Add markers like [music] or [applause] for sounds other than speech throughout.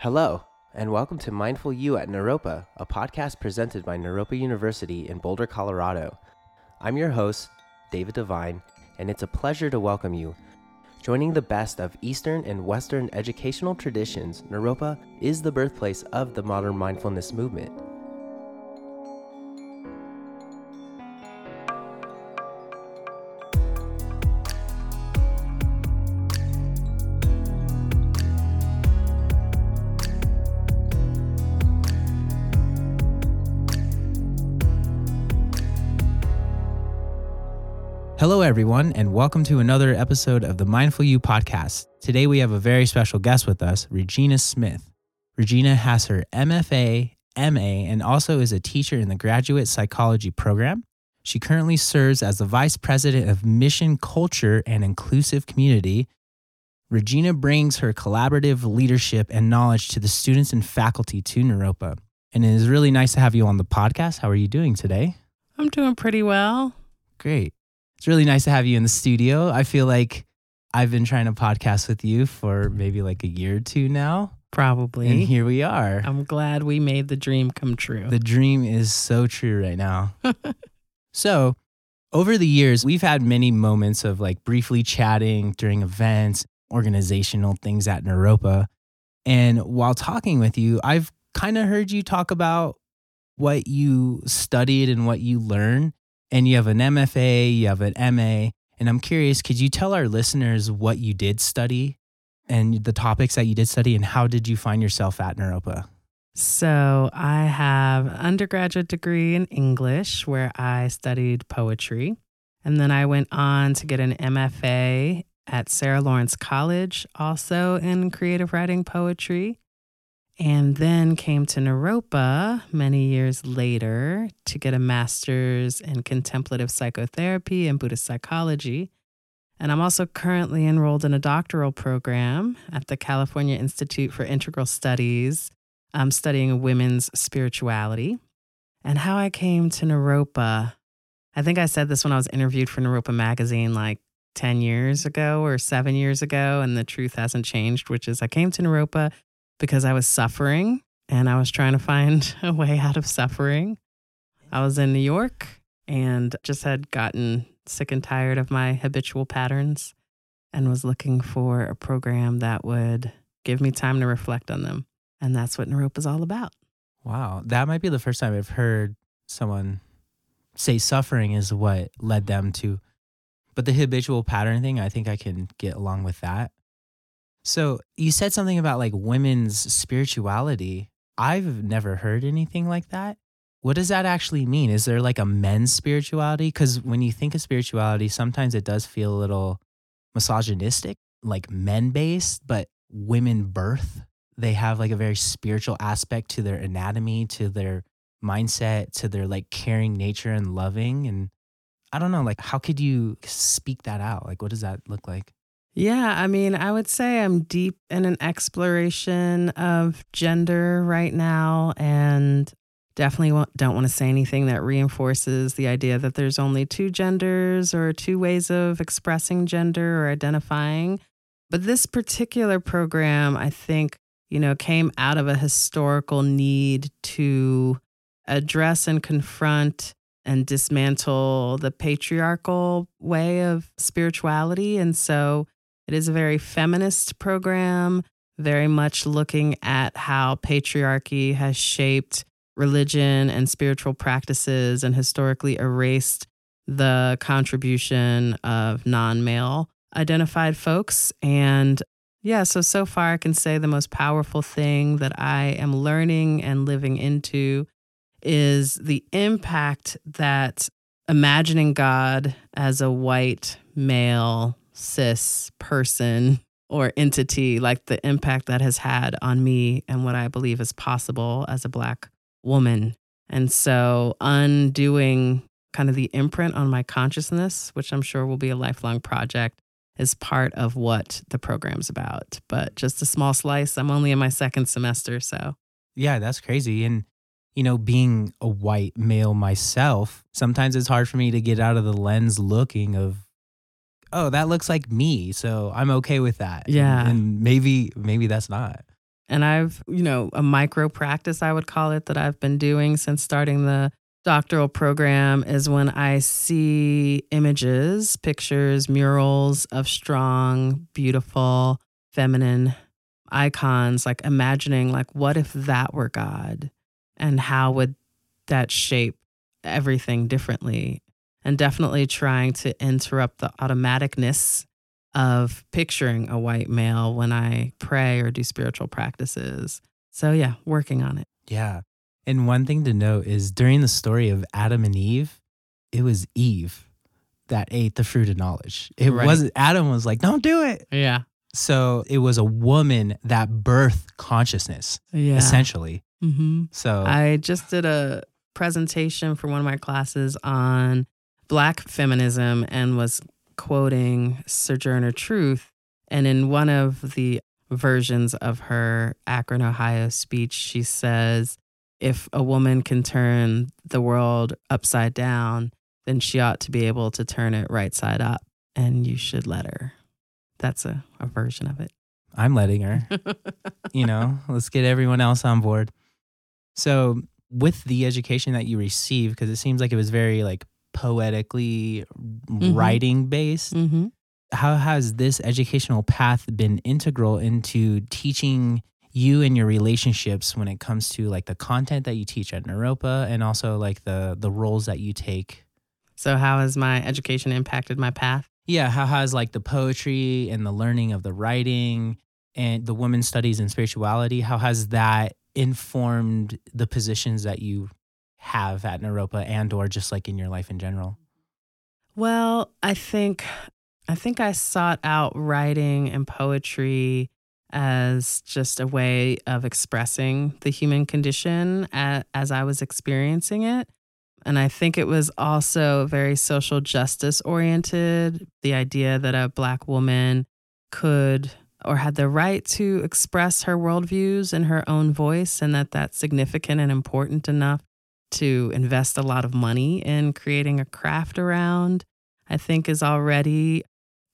Hello, and welcome to Mindful You at Naropa, a podcast presented by Naropa University in Boulder, Colorado. I'm your host, David Devine, and it's a pleasure to welcome you. Joining the best of Eastern and Western educational traditions, Naropa is the birthplace of the modern mindfulness movement. Everyone, and welcome to another episode of the Mindful You podcast. Today, we have a very special guest with us, Regina Smith. Regina has her MFA, MA, and also is a teacher in the graduate psychology program. She currently serves as the vice president of mission culture and inclusive community. Regina brings her collaborative leadership and knowledge to the students and faculty to Naropa. And it is really nice to have you on the podcast. How are you doing today? I'm doing pretty well. Great. It's really nice to have you in the studio. I feel like I've been trying to podcast with you for maybe like a year or two now. Probably. And here we are. I'm glad we made the dream come true. The dream is so true right now. [laughs] so, over the years, we've had many moments of like briefly chatting during events, organizational things at Naropa. And while talking with you, I've kind of heard you talk about what you studied and what you learned and you have an MFA, you have an MA. And I'm curious, could you tell our listeners what you did study and the topics that you did study and how did you find yourself at Naropa? So, I have an undergraduate degree in English where I studied poetry. And then I went on to get an MFA at Sarah Lawrence College, also in creative writing poetry and then came to Naropa many years later to get a master's in contemplative psychotherapy and Buddhist psychology. And I'm also currently enrolled in a doctoral program at the California Institute for Integral Studies. I'm studying women's spirituality. And how I came to Naropa, I think I said this when I was interviewed for Naropa magazine like 10 years ago or seven years ago, and the truth hasn't changed, which is I came to Naropa because I was suffering and I was trying to find [laughs] a way out of suffering. I was in New York and just had gotten sick and tired of my habitual patterns and was looking for a program that would give me time to reflect on them. And that's what Naropa is all about. Wow. That might be the first time I've heard someone say suffering is what led them to. But the habitual pattern thing, I think I can get along with that. So you said something about like women's spirituality. I've never heard anything like that. What does that actually mean? Is there like a men's spirituality? Because when you think of spirituality, sometimes it does feel a little misogynistic, like men based, but women birth. They have like a very spiritual aspect to their anatomy, to their mindset, to their like caring nature and loving. And I don't know, like, how could you speak that out? Like, what does that look like? Yeah, I mean, I would say I'm deep in an exploration of gender right now and definitely don't want to say anything that reinforces the idea that there's only two genders or two ways of expressing gender or identifying. But this particular program, I think, you know, came out of a historical need to address and confront and dismantle the patriarchal way of spirituality. And so it is a very feminist program, very much looking at how patriarchy has shaped religion and spiritual practices and historically erased the contribution of non male identified folks. And yeah, so so far I can say the most powerful thing that I am learning and living into is the impact that imagining God as a white male cis person or entity, like the impact that has had on me and what I believe is possible as a Black woman. And so, undoing kind of the imprint on my consciousness, which I'm sure will be a lifelong project, is part of what the program's about. But just a small slice. I'm only in my second semester. So, yeah, that's crazy. And, you know, being a white male myself, sometimes it's hard for me to get out of the lens looking of oh, that looks like me. So I'm okay with that. Yeah. And, and maybe, maybe that's not. And I've, you know, a micro practice, I would call it, that I've been doing since starting the doctoral program is when I see images, pictures, murals of strong, beautiful, feminine icons, like imagining, like, what if that were God? And how would that shape everything differently? And definitely trying to interrupt the automaticness of picturing a white male when I pray or do spiritual practices. So, yeah, working on it. Yeah. And one thing to note is during the story of Adam and Eve, it was Eve that ate the fruit of knowledge. It Right. wasn't Adam was like, "Don't do it." Yeah. So it was a woman that birthed consciousness, Yeah. essentially. hmm So I just did a presentation for one of my classes on Black feminism and was quoting Sojourner Truth. And in one of the versions of her Akron, Ohio speech, she says, if a woman can turn the world upside down, then she ought to be able to turn it right side up. And you should let her. That's a, a version of it. I'm letting her. [laughs] you know, let's get everyone else on board. So, with the education that you received, because it seems like it was very like poetically writing based, hmm how has this educational path been integral into teaching you and your relationships when it comes to like the content that you teach at Naropa and also like the the roles that you take? So, how has my education impacted my path? Yeah, how has like the poetry and the learning of the writing and the women's studies and spirituality, how has that informed the positions that you have at Naropa and or just like in your life in general? Well, I think I think I sought out writing and poetry as just a way of expressing the human condition as I was experiencing it. And I think it was also very social justice oriented. The idea that a Black woman could or had the right to express her worldviews in her own voice, and that that's significant and important enough to invest a lot of money in creating a craft around, I think is already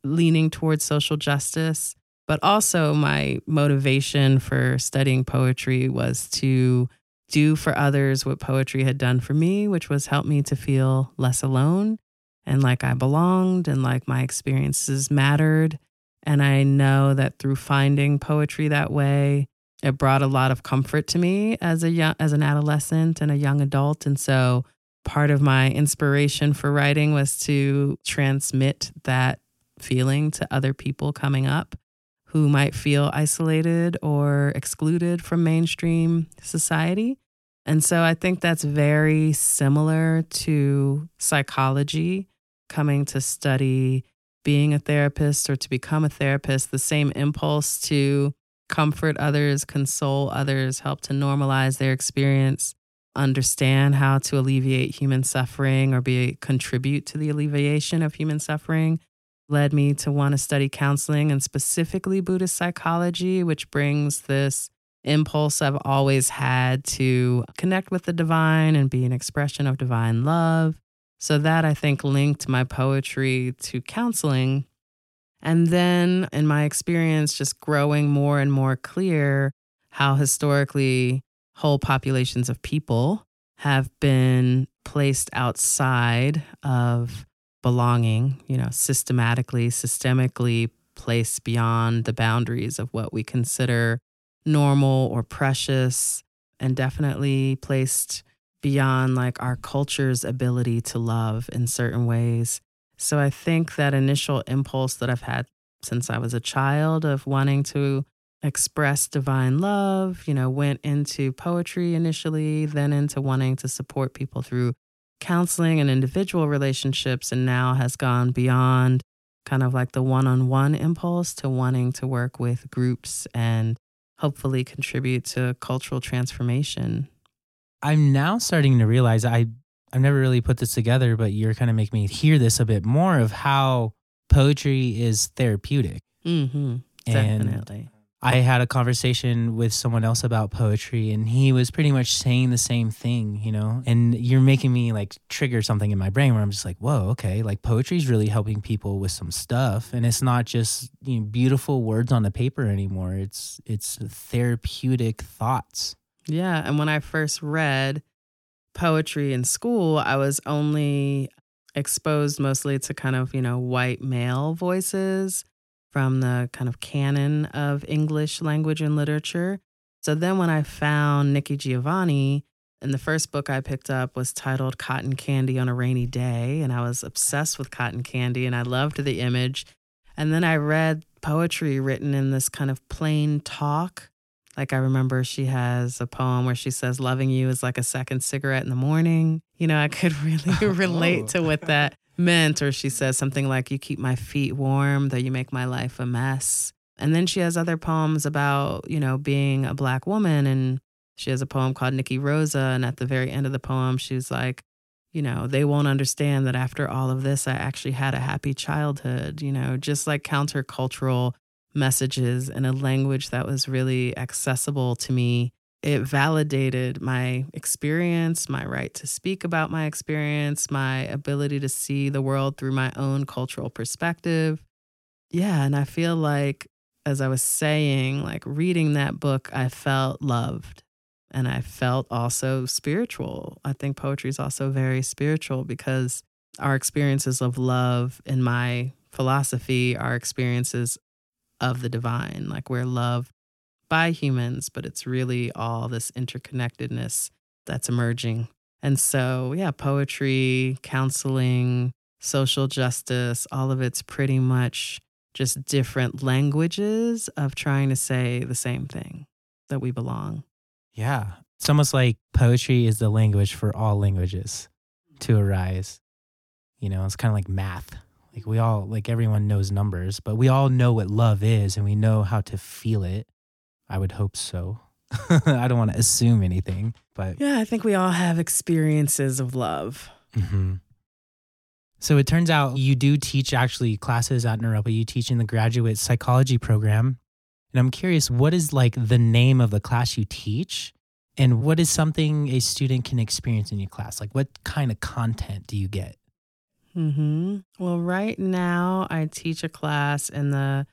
leaning towards social justice. But also, my motivation for studying poetry was to do for others what poetry had done for me, which was help me to feel less alone and like I belonged and like my experiences mattered. And I know that through finding poetry that way, it brought a lot of comfort to me as a young, as an adolescent and a young adult. And so part of my inspiration for writing was to transmit that feeling to other people coming up who might feel isolated or excluded from mainstream society. And so I think that's very similar to psychology, coming to study being a therapist or to become a therapist, the same impulse to comfort others, console others, help to normalize their experience, understand how to alleviate human suffering or be contribute to the alleviation of human suffering led me to want to study counseling and specifically Buddhist psychology, which brings this impulse I've always had to connect with the divine and be an expression of divine love. So that I think linked my poetry to counseling. And then in my experience, just growing more and more clear how historically whole populations of people have been placed outside of belonging, you know, systematically, systemically placed beyond the boundaries of what we consider normal or precious, and definitely placed beyond like our culture's ability to love in certain ways. So I think that initial impulse that I've had since I was a child of wanting to express divine love, you know, went into poetry initially, then into wanting to support people through counseling and individual relationships, and now has gone beyond kind of like the one on one impulse to wanting to work with groups and hopefully contribute to cultural transformation. I'm now starting to realize I I've never really put this together, but you're kind of making me hear this a bit more of how poetry is therapeutic. Mm-hmm. And Definitely. I had a conversation with someone else about poetry and he was pretty much saying the same thing, you know? And you're making me like trigger something in my brain where I'm just like, whoa, okay, like poetry is really helping people with some stuff. And it's not just you know, beautiful words on the paper anymore. It's it's therapeutic thoughts. Yeah. And when I first read poetry in school, I was only exposed mostly to kind of, you know, white male voices from the kind of canon of English language and literature. So then when I found Nikki Giovanni, and the first book I picked up was titled Cotton Candy on a Rainy Day. And I was obsessed with cotton candy and I loved the image. And then I read poetry written in this kind of plain talk. Like I remember she has a poem where she says, Loving you is like a second cigarette in the morning. You know, I could [laughs] really [laughs] oh. relate Oh. to what that meant. Or she says something like, You keep my feet warm, though you make my life a mess. And then she has other poems about, you know, being a black woman. And she has a poem called Nikki Rosa. And at the very end of the poem, she's like, you know, they won't understand that after all of this, I actually had a happy childhood, you know, just like countercultural messages in a language that was really accessible to me. It validated my experience, my right to speak about my experience, my ability to see the world through my own cultural perspective. Yeah. And I feel like, as I was saying, like reading that book, I felt loved and I felt also spiritual. I think poetry is also very spiritual because our experiences of love in my philosophy are experiences of the divine. Like we're loved by humans, but it's really all this interconnectedness that's emerging. And so, yeah, poetry, counseling, social justice, all of it's pretty much just different languages of trying to say the same thing that we belong. Yeah. It's almost like poetry is the language for all languages to arise. You know, it's kind of like math. Like we all, like everyone knows numbers, but we all know what love is and we know how to feel it. I would hope so. [laughs] I don't want to assume anything, but Yeah, I think we all have experiences of love. Mhm. So it turns out you do teach actually classes at Naropa. You teach in the graduate psychology program. And I'm curious, what is like the name of the class you teach? And what is something a student can experience in your class? Like what kind of content do you get? Hmm Well, right now I teach a class in the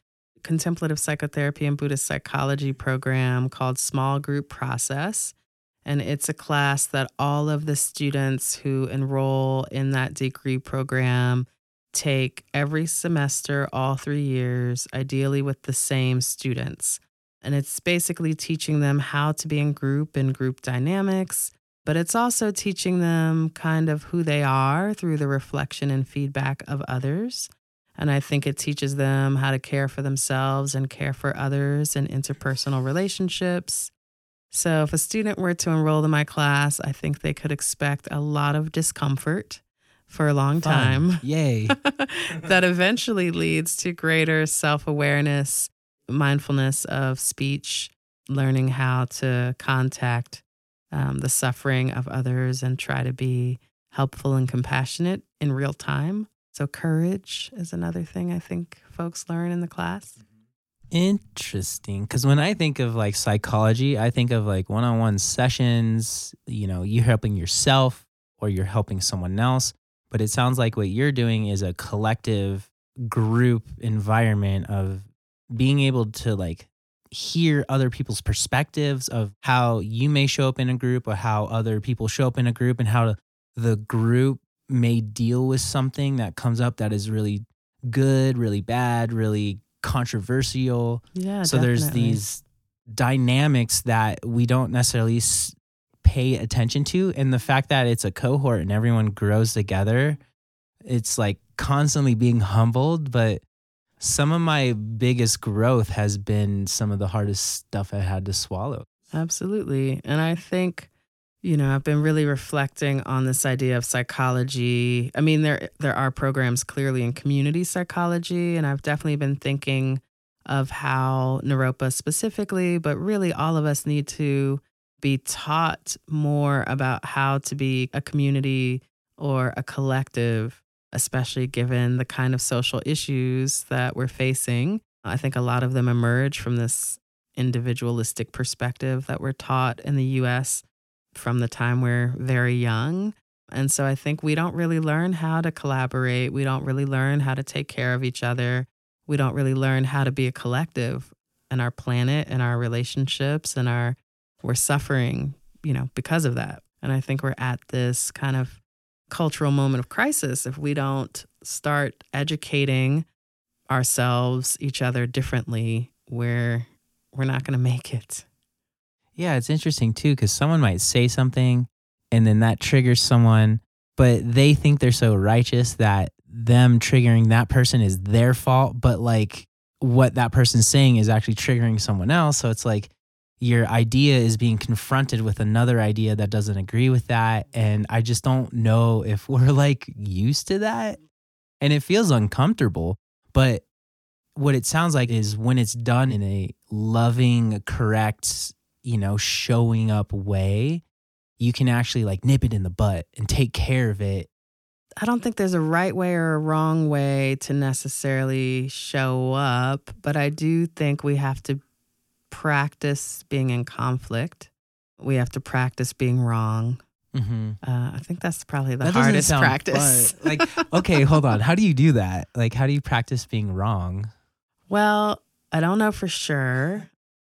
contemplative psychotherapy and Buddhist psychology program called Small Group Process. And it's a class that all of the students who enroll in that degree program take every semester, all three years, ideally with the same students. And it's basically teaching them how to be in group and group dynamics, but it's also teaching them kind of who they are through the reflection and feedback of others. And I think it teaches them how to care for themselves and care for others in interpersonal relationships. So, if a student were to enroll in my class, I think they could expect a lot of discomfort for a long Fun. time [laughs] Yay. that eventually leads to greater self awareness, mindfulness of speech, learning how to contact um, the suffering of others and try to be helpful and compassionate in real time. So, courage is another thing I think folks learn in the class. Interesting. Because when I think of like psychology, I think of like one on one sessions, you know, you're helping yourself or you're helping someone else. But it sounds like what you're doing is a collective group environment of being able to like hear other people's perspectives of how you may show up in a group or how other people show up in a group and how the group may deal with something that comes up that is really good, really bad, really controversial. Yeah. so there's these dynamics that we don't necessarily pay attention to. And the fact that it's a cohort and everyone grows together, it's like constantly being humbled. But some of my biggest growth has been some of the hardest stuff I had to swallow. Absolutely. And I think, you know, I've been really reflecting on this idea of psychology. I mean, there there are programs clearly in community psychology, and I've definitely been thinking of how Naropa specifically, but really all of us need to be taught more about how to be a community or a collective, especially given the kind of social issues that we're facing. I think a lot of them emerge from this individualistic perspective that we're taught in the US from the time we're very young. And so I think we don't really learn how to collaborate. We don't really learn how to take care of each other. We don't really learn how to be a collective in our planet and our relationships and our we're suffering, you know, because of that. And I think we're at this kind of cultural moment of crisis if we don't start educating ourselves, each other differently, we're we're not going to make it. Yeah, it's interesting too because someone might say something and then that triggers someone, but they think they're so righteous that them triggering that person is their fault, but like what that person's saying is actually triggering someone else. So it's like your idea is being confronted with another idea that doesn't agree with that. And I just don't know if [laughs] we're like used to that. And it feels uncomfortable. But what it sounds like is when it's done in a loving, correct, you know, showing up way, you can actually like nip it in the butt and take care of it. I don't think there's a right way or a wrong way to necessarily show up, but I do think we have to practice being in conflict. We have to practice being wrong. Mm-hmm. Uh, I think that's probably the That hardest practice. fun. [laughs] Like, okay, hold on. How do you do that? Like, how do you practice being wrong? Well, I don't know for sure.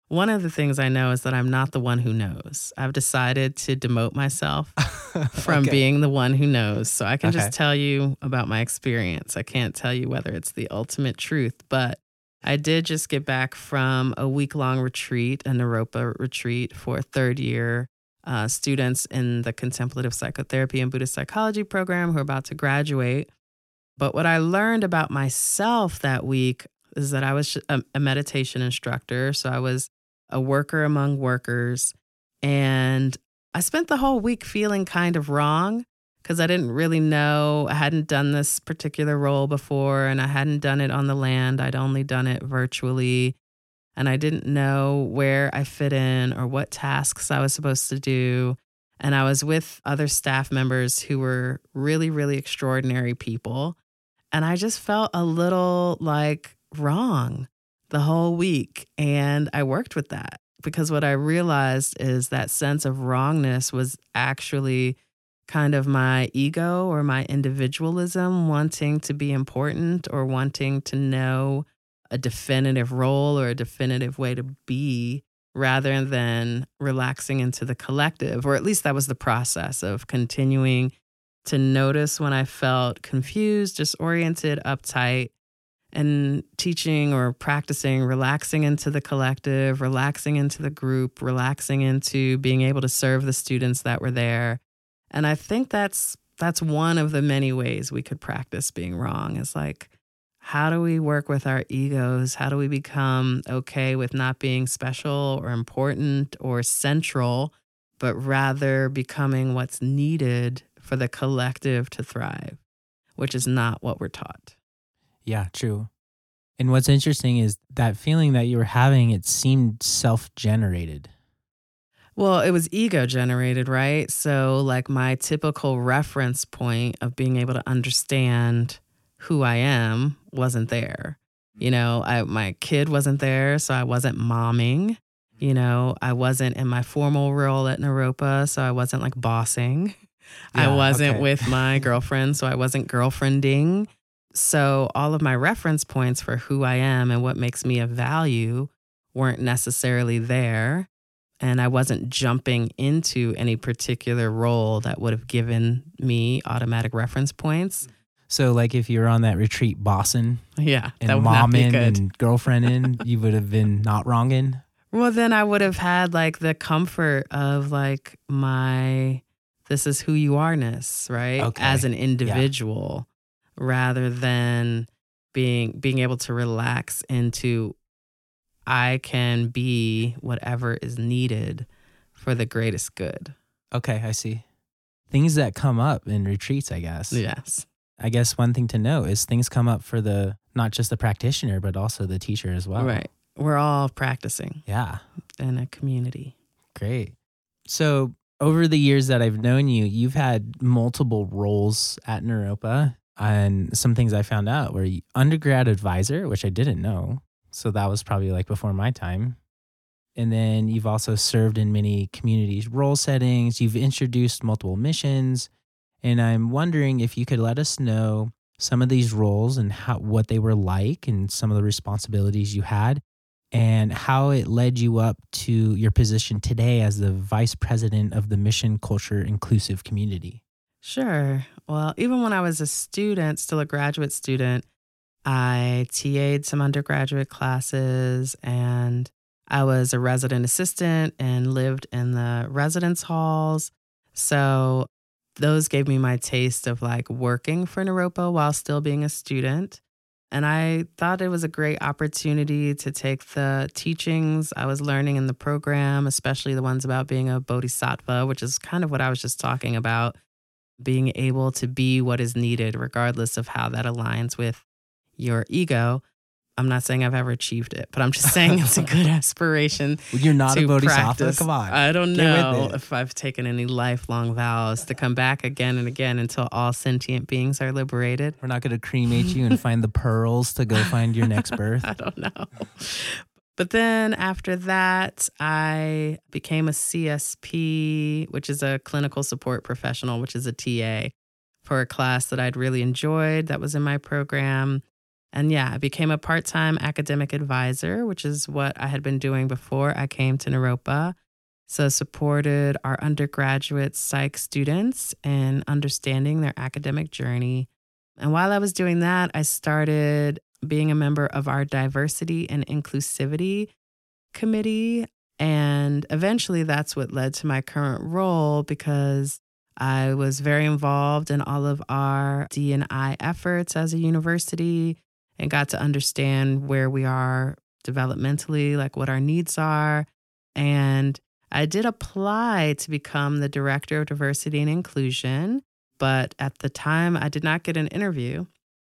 One of the things I know is that I'm not the one who knows. I've decided to demote myself [laughs] from Okay. being the one who knows. So I can Okay. just tell you about my experience. I can't tell you whether it's the ultimate truth, but I did just get back from a week long retreat, a Naropa retreat for third year uh, students in the contemplative psychotherapy and Buddhist psychology program who are about to graduate. But what I learned about myself that week is that I was a, a meditation instructor. So I was a worker among workers. And I spent the whole week feeling kind of wrong because I didn't really know. I hadn't done this particular role before and I hadn't done it on the land. I'd only done it virtually. And I didn't know where I fit in or what tasks I was supposed to do. And I was with other staff members who were really, really extraordinary people. And I just felt a little like wrong the whole week. And I worked with that because what I realized is that sense of wrongness was actually kind of my ego or my individualism wanting to be important or wanting to know a definitive role or a definitive way to be rather than relaxing into the collective, or at least that was the process of continuing to notice when I felt confused, disoriented, uptight, and teaching or practicing relaxing into the collective, relaxing into the group, relaxing into being able to serve the students that were there. And I think that's that's one of the many ways we could practice being wrong is like how do we work with our egos? How do we become okay with not being special or important or central, but rather becoming what's needed for the collective to thrive, which is not what we're taught. Yeah, true. And what's interesting is that feeling that you were having, it seemed self generated. Well, it was ego generated, right? So, like, my typical reference point of being able to understand who I am wasn't there. You mm. know, I, my kid wasn't there, so I wasn't momming. Mm. You know, I wasn't in my formal role at Naropa, so I wasn't like bossing. I wasn't okay. with my [laughs] girlfriend, so I wasn't girlfriending. So all of my reference points for who I am and what makes me of value weren't necessarily there. And I wasn't jumping into any particular role that would have given me automatic reference points. So, like, if you were on that retreat bossing Yeah, and that would not be momming and girlfriending, you would have been not wronging. Well, then I would have had like the comfort of like my this is who you are ness, right? Okay. As an individual rather than being being able to relax into I can be whatever is needed for the greatest good. Okay, I see. Things that come up in retreats, I guess. Yes. I guess one thing to know is things come up for the not just the practitioner, but also the teacher as well. Right. We're all practicing Yeah. in a community. Great. So, over the years that I've known you, you've had multiple roles at Naropa. And some things I found out were undergrad advisor, which I didn't know. So, that was probably like before my time. And then you've also served in many communities role settings. You've introduced multiple missions. And I'm wondering if you could let us know some of these roles and how what they were like and some of the responsibilities you had and how it led you up to your position today as the vice president of the Mission Culture Inclusive Community. Sure. Well, even when I was a student, still a graduate student, I TA'd some undergraduate classes and I was a resident assistant and lived in the residence halls. So those gave me my taste of like working for Naropa while still being a student. And I thought it was a great opportunity to take the teachings I was learning in the program, especially the ones about being a bodhisattva, which is kind of what I was just talking about being able to be what is needed, regardless of how that aligns with your ego. I'm not saying I've ever achieved it, but I'm just saying it's a good [laughs] aspiration. Well, you're not to a bodhisattva. practice. Come on. I don't know if I've taken any lifelong vows to come back again and again until all sentient beings are liberated. We're not going to cremate you and find the [laughs] pearls to go find your next birth. [laughs] I don't know. But then after that, I became a CSP, which is a clinical support professional, which is a TA for a class that I'd really enjoyed that was in my program. And yeah, I became a part time academic advisor, which is what I had been doing before I came to Naropa. So, supported our undergraduate psych students in understanding their academic journey. And while I was doing that, I started being a member of our diversity and inclusivity committee. And eventually, that's what led to my current role because I was very involved in all of our D&I efforts as a university and got to understand where we are developmentally, like what our needs are. And I did apply to become the director of diversity and inclusion, but at the time I did not get an interview.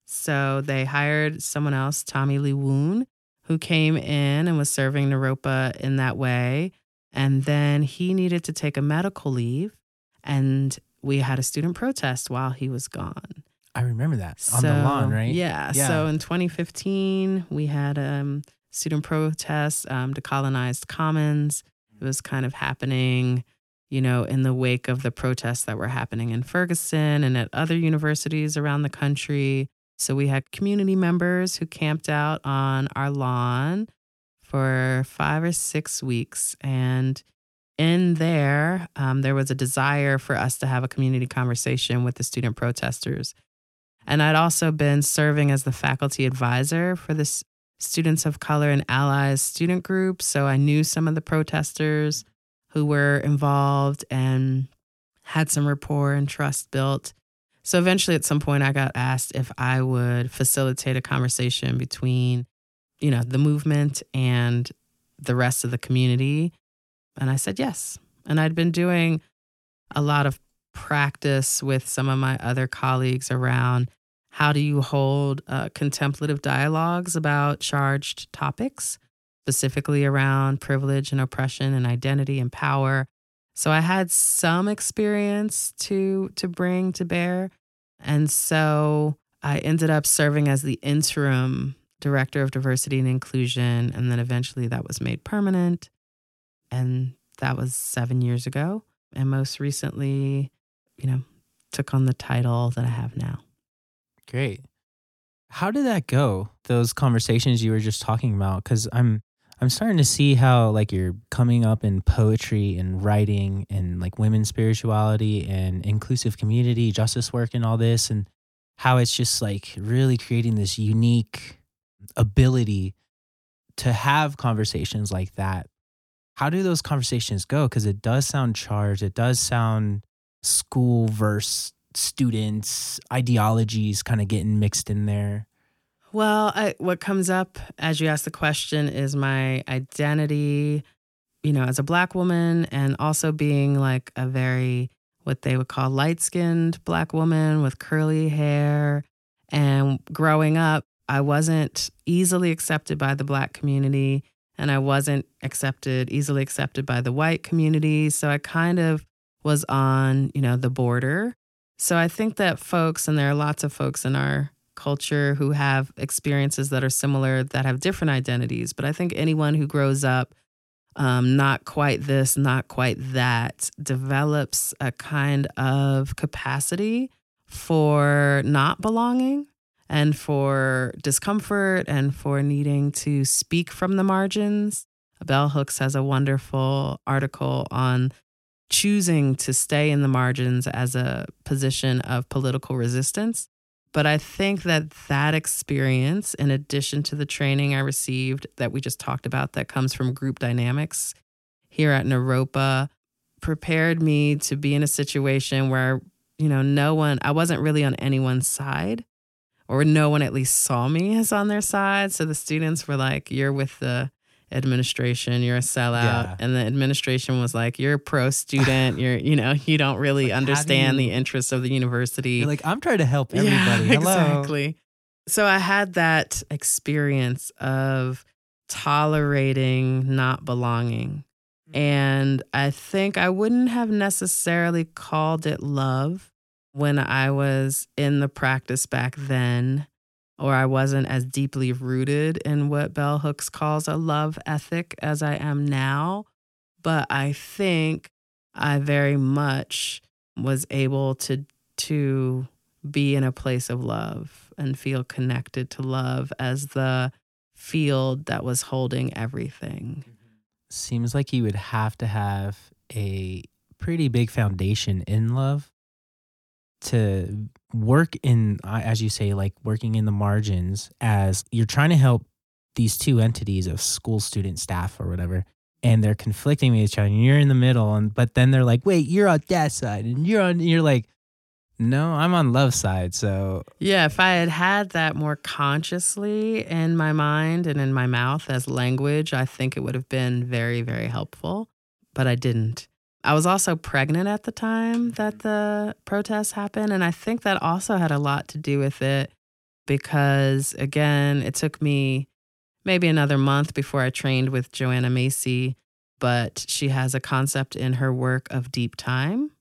So they hired someone else, Tommy Lee Woon, who came in and was serving Naropa in that way. And then he needed to take a medical leave, and we had a student protest while he was gone. I remember that on the lawn, right? Yeah. Yeah. So in 2015, we had um, student protests, um, decolonized commons. It was kind of happening, you know, in the wake of the protests that were happening in Ferguson and at other universities around the country. So we had community members who camped out on our lawn for five or six weeks. And in there, um, there was a desire for us to have a community conversation with the student protesters. And I'd also been serving as the faculty advisor for this Students of Color and Allies student group. So I knew some of the protesters who were involved and had some rapport and trust built. So eventually, at some point, I got asked if I would facilitate a conversation between, you know, the movement and the rest of the community. And I said yes. And I'd been doing a lot of practice with some of my other colleagues around how do you hold uh, contemplative dialogues about charged topics, specifically around privilege and oppression and identity and power. So I had some experience to to bring to bear, and so I ended up serving as the interim director of diversity and inclusion, and then eventually that was made permanent, and that was seven years ago. And most recently, you know, took on the title that I have now. Great. How did that go? Those conversations you were just talking about cuz I'm I'm starting to see how like you're coming up in poetry and writing and like women's spirituality and inclusive community justice work and all this and how it's just like really creating this unique ability to have conversations like that. How do those conversations go? Because it does sound charged. It does sound school versus students, ideologies kind of getting mixed in there. Well, I, what comes up as you ask the question is my identity, you know, as a black woman and also being like a very, what they would call light skinned black woman with curly hair. And growing up, I wasn't easily accepted by the black community and I wasn't accepted, easily accepted by the white community. So I kind of was on, you know, the border. So I think that folks, and there are lots of folks in our culture who have experiences that are similar that have different identities. But I think anyone who grows up um, not quite this, not quite that, develops a kind of capacity for not belonging and for discomfort and for needing to speak from the margins. Bell Hooks has a wonderful article on choosing to stay in the margins as a position of political resistance. But I think that that experience, in addition to the training I received that we just talked about, that comes from group dynamics here at Naropa, prepared me to be in a situation where, you know, no one, I wasn't really on anyone's side, or no one at least saw me as on their side. So the students were like, you're with the administration, you're a sellout. Yeah. And the administration was like, you're a pro student, [laughs] you're, you know, you don't really Like, understand the interests of the university. You're like, I'm trying to help everybody. Yeah, [laughs] Hello. exactly. So I had that experience of tolerating not belonging. Mm. And I think I wouldn't have necessarily called it love when I was in the practice back then, or I wasn't as deeply rooted in what Bell Hooks calls a love ethic as I am now. But I think I very much was able to to be in a place of love and feel connected to love as the field that was holding everything. Seems like you would have to have a pretty big foundation in love to work in, uh, as you say, like working in the margins as you're trying to help these two entities of school student staff or whatever and they're conflicting with each other and you're in the middle and but then they're like wait you're on that side and you're on you're like no i'm on love side so Yeah, if I had had that more consciously in my mind and in my mouth as language, I think it would have been very, very helpful. But I didn't. I was also pregnant at the time mm-hmm. that the protests happened. And I think that also had a lot to do with it because, again, it took me maybe another month before I trained with Joanna Macy, but she has a concept in her work of deep time.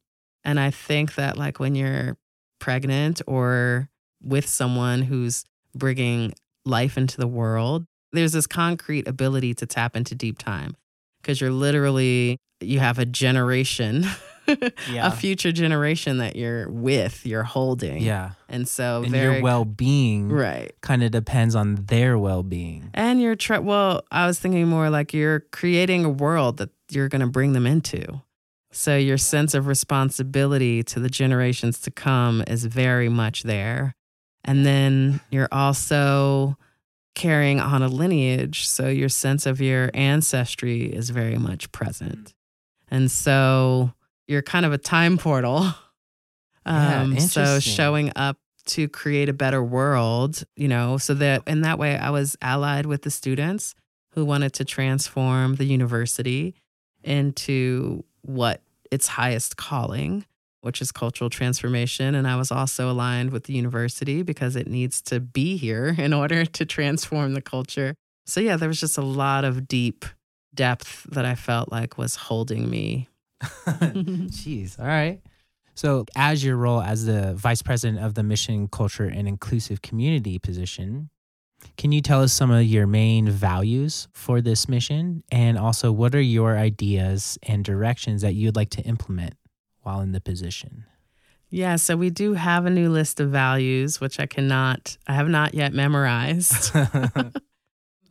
And I think that, like, when you're pregnant or with someone who's bringing life into the world, there's this concrete ability to tap into deep time because you're literally, you have a generation, [laughs] a future generation that you're with, you're holding. yeah And so, and very, your well-being right. kind of depends on their well-being And you're, try well, I was thinking more like you're creating a world that you're going to bring them into. So your sense of responsibility to the generations to come is very much there. And then you're also carrying on a lineage. So your sense of your ancestry is very much present. And so you're kind of a time portal. Yeah, Um, so showing up to create a better world, you know, so that in that way I was allied with the students who wanted to transform the university into what its highest calling, which is cultural transformation. And I was also aligned with the university because it needs to be here [laughs] in order to transform the culture. So, yeah, there was just a lot of deep depth that I felt like was holding me. [laughs] Jeez. All right. So, as your role as the vice president of the Mission, Culture, and Inclusive Community position, can you tell us some of your main values for this mission? And also, what are your ideas and directions that you'd like to implement while in the position? Yeah, so we do have a new list of values, which I cannot, I have not yet memorized. [laughs] [laughs]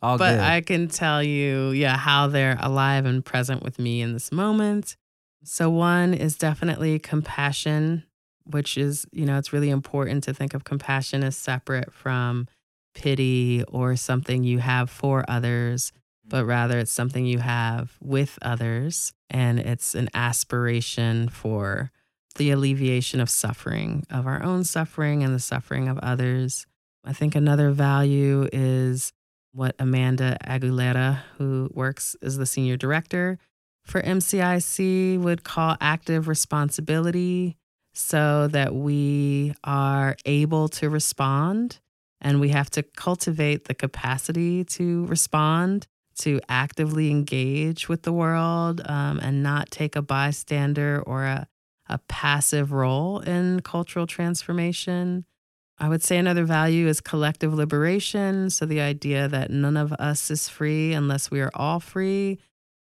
All but good. I can tell you, yeah, how they're alive and present with me in this moment. So, one is definitely compassion, which is, you know, it's really important to think of compassion as separate from pity or something you have for others, but mm-hmm. rather it's something you have with others. And it's an aspiration for the alleviation of suffering, of our own suffering and the suffering of others. I think another value is what Amanda Aguilera, who works as the senior director for MCIC, would call active responsibility so that we are able to respond and we have to cultivate the capacity to respond, to actively engage with the world um, and not take a bystander or a, a passive role in cultural transformation. I would say another value is collective liberation. So, the idea that none of us is free unless we are all free.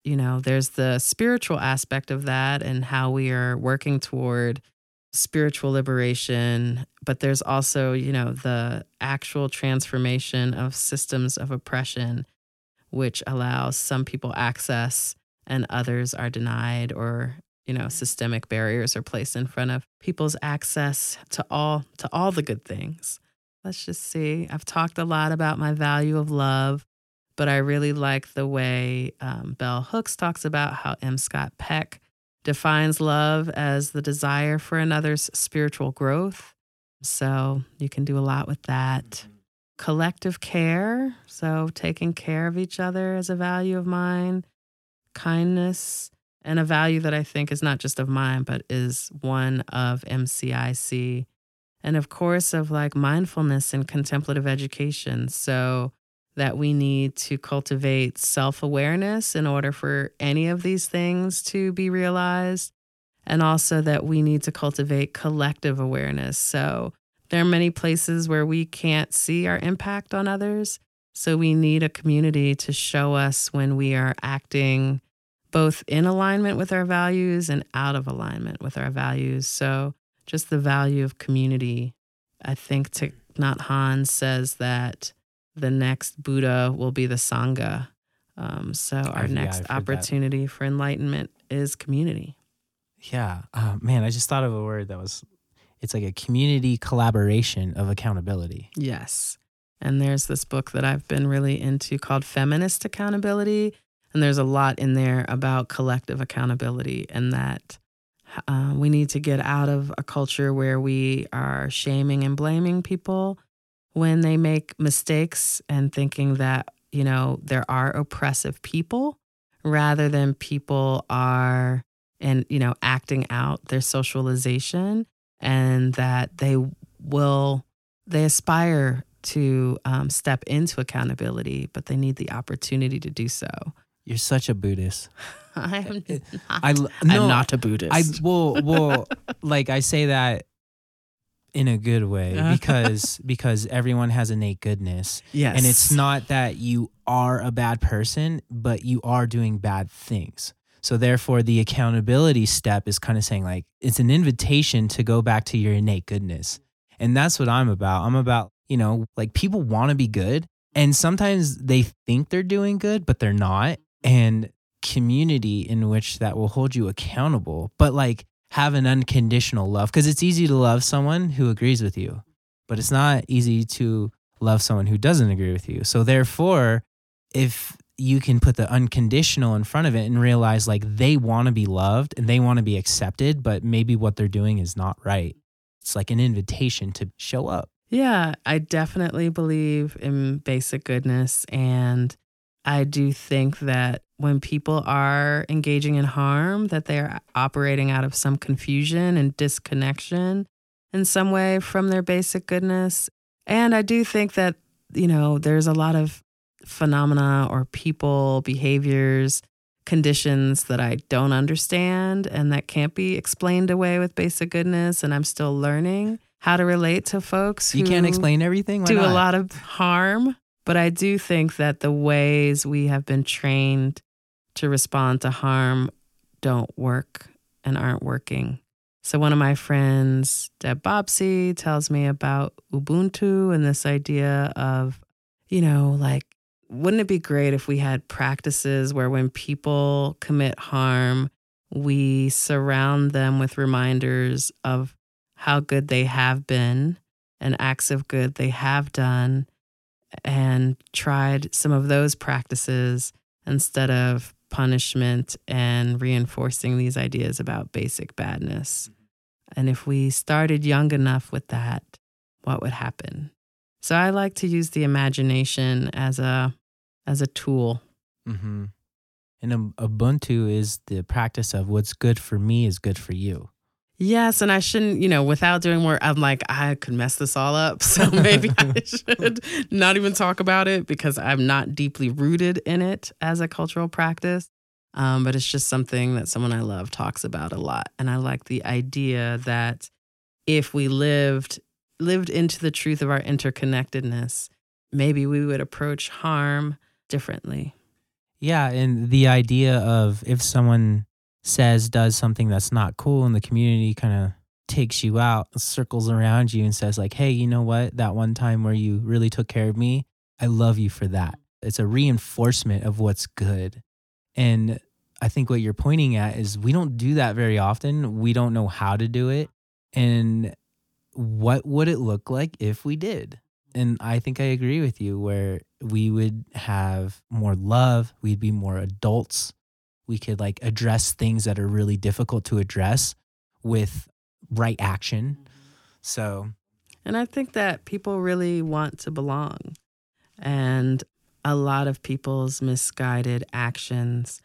you know, there's the spiritual aspect of that and how we are working toward spiritual liberation, but there's also, you know, the actual transformation of systems of oppression, which allows some people access and others are denied or you know systemic barriers are placed in front of people's access to all to all the good things. Let's just see. I've talked a lot about my value of love but i really like the way um, bell hooks talks about how m. Scott peck defines love as the desire for another's spiritual growth. So you can do a lot with that. Collective care so taking care of each other is a value of mine. Kindness, and a value that I think is not just of mine, but is one of MCIC. And of course, of like mindfulness and contemplative education. So that we need to cultivate self awareness in order for any of these things to be realized. And also that we need to cultivate collective awareness. So there are many places where we can't see our impact on others. So we need a community to show us when we are acting both in alignment with our values and out of alignment with our values. So, just the value of community. I think Thich Nhat Hanh says that the next Buddha will be the Sangha. Um, so, our I've, next yeah, opportunity that. for enlightenment is community. Yeah. Uh, man, I just thought of a word that was, it's like a community collaboration of accountability. Yes. And there's this book that I've been really into called Feminist Accountability and there's a lot in there about collective accountability and that uh, we need to get out of a culture where we are shaming and blaming people when they make mistakes and thinking that, you know, there are oppressive people rather than people are and, you know, acting out their socialization and that they will, they aspire to um, step into accountability, but they need the opportunity to do so. You're such a Buddhist. [laughs] I am not. I, no, I'm not a Buddhist. I well, well, [laughs] like I say that in a good way uh-huh. because [laughs] because everyone has innate goodness. Yes. And it's not that you are a bad person, but you are doing bad things. So therefore the accountability step is kind of saying like it's an invitation to go back to your innate goodness. And that's what I'm about. I'm about, you know, like people want to be good and sometimes they think they're doing good, but they're not and community in which that will hold you accountable, but like have an unconditional love. Because it's easy to love someone who agrees with you, but it's not easy to love someone who doesn't agree with you. So, therefore, if you can put the unconditional in front of it and realize like they want to be loved and they want to be accepted, but maybe what they're doing is not right. It's like an invitation to show up. Yeah, I definitely believe in basic goodness and I do think that when people are engaging in harm, that they are operating out of some confusion and disconnection in some way from their basic goodness. And I do think that, you know, there's a lot of phenomena or people, behaviors, conditions that I don't understand and that can't be explained away with basic goodness. And I'm still learning how to relate to folks. You can't explain everything. Why do not? a lot of harm. But I do think that the ways we have been trained to respond to harm don't work and aren't working. So, one of my friends, Deb Bobsey, tells me about Ubuntu and this idea of, you know, like, wouldn't it be great if we had practices where when people commit harm, we surround them with reminders of how good they have been and acts of good they have done and tried some of those practices instead of punishment and reinforcing these ideas about basic badness. And if we started young enough with that, what would happen? So I like to use the imagination as a as a tool. Mm-hmm. And Ubuntu is the practice of what's good for me is good for you. Yes, and I shouldn't, you know, without doing more, I'm like, I could mess this all up. [laughs] So maybe I [laughs] should not even talk about it because I'm not deeply rooted in it as a cultural practice. Um, but it's just something that someone I love talks about a lot. And I like the idea that if we lived lived into the truth of our interconnectedness, maybe we would approach harm differently. Yeah, and the idea of if someone says does something that's not cool and the community kind of takes you out, circles around you and says like, "Hey, you know what? That one time where you really took care of me, I love you for that." It's a reinforcement of what's good. And I think what you're pointing at is we don't do that very often. We don't know how to do it. And what would it look like if we did? And I think I agree with you where we would have more love, we'd be more adults. We could like address things that are really difficult to address with right action. Mm-hmm. So, And I think that people really want to belong. And a lot of people's misguided actions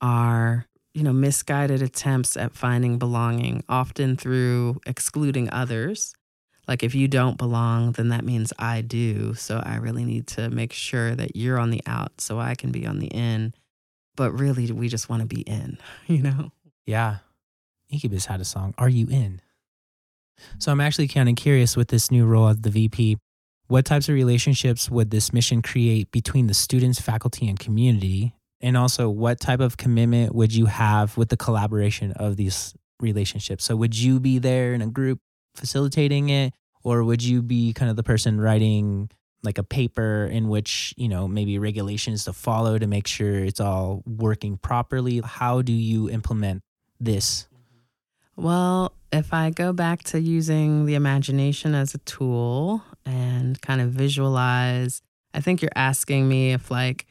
are, you know, misguided attempts at finding belonging, often through excluding others. Like if you don't belong, then that means I do. So I really need to make sure that you're on the out so I can be on the in. But really, we just want to be in, [laughs] you know? yeah. Incubus had a song, Are You In? So I'm actually kind of curious with this new role as the VP. What types of relationships would this mission create between the students, faculty, and community? And also, what type of commitment would you have with the collaboration of these relationships? So, would you be there in a group facilitating it, or would you be kind of the person writing like a paper in which, you know, maybe regulations to follow to make sure it's all working properly? How do you implement this? Well, if I go back to using the imagination as a tool and kind of visualize, I think you're asking me if, like,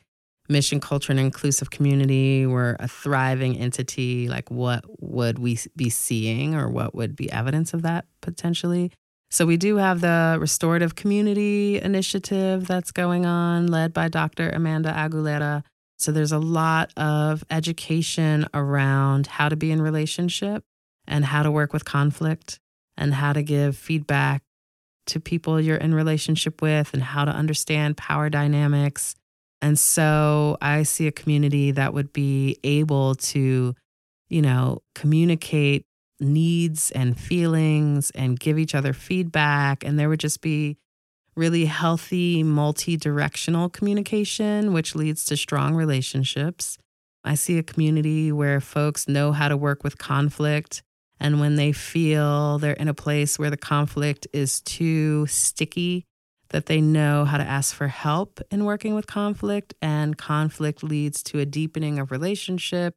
mission culture and inclusive community were a thriving entity, like, what would we be seeing or what would be evidence of that potentially? So, we do have the Restorative Community Initiative that's going on, led by Dr. Amanda Aguilera. So, there's a lot of education around how to be in relationship and how to work with conflict and how to give feedback to people you're in relationship with and how to understand power dynamics. And so I see a community that would be able to, you know, communicate needs and feelings and give each other feedback. And there would just be really healthy, multi directional communication, which leads to strong relationships. I see a community where folks know how to work with conflict and when they feel they're in a place where the conflict is too sticky, that they know how to ask for help in working with conflict. And conflict leads to a deepening of relationship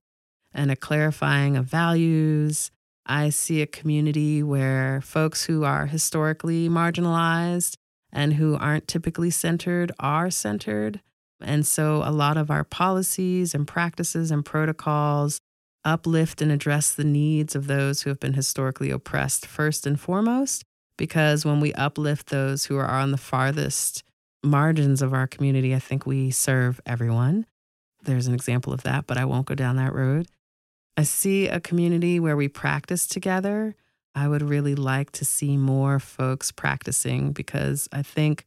and a clarifying of values. I see a community where folks who are historically marginalized and who aren't typically centered are centered. And so a lot of our policies and practices and protocols uplift and address the needs of those who have been historically oppressed first and foremost. Because when we uplift those who are on the farthest margins of our community, I think we serve everyone. There's an example of that, but I won't go down that road. I see a community where we practice together. I would really like to see more folks practicing because I think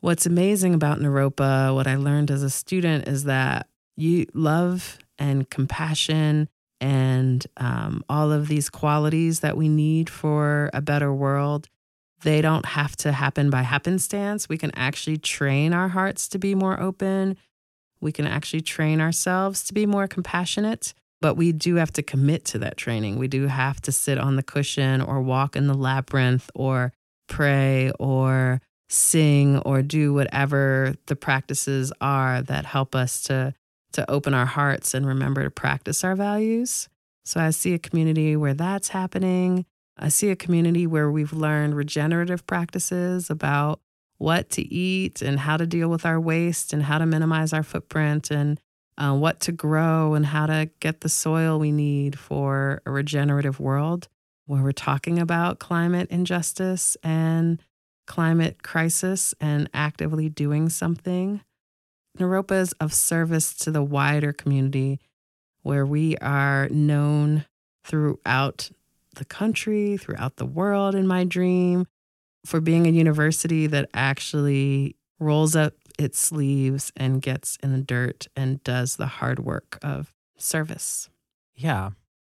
what's amazing about Naropa, what I learned as a student, is that you love and compassion and um, all of these qualities that we need for a better world, they don't have to happen by happenstance. We can actually train our hearts to be more open. We can actually train ourselves to be more compassionate, but we do have to commit to that training. We do have to sit on the cushion or walk in the labyrinth or pray or sing or do whatever the practices are that help us to to open our hearts and remember to practice our values. So I see a community where that's happening. I see a community where we've learned regenerative practices about what to eat and how to deal with our waste and how to minimize our footprint and uh, what to grow and how to get the soil we need for a regenerative world where we're talking about climate injustice and climate crisis and actively doing something. Naropa is of service to the wider community where we are known throughout the country, throughout the world in my dream, for being a university that actually rolls up its sleeves and gets in the dirt and does the hard work of service. Yeah.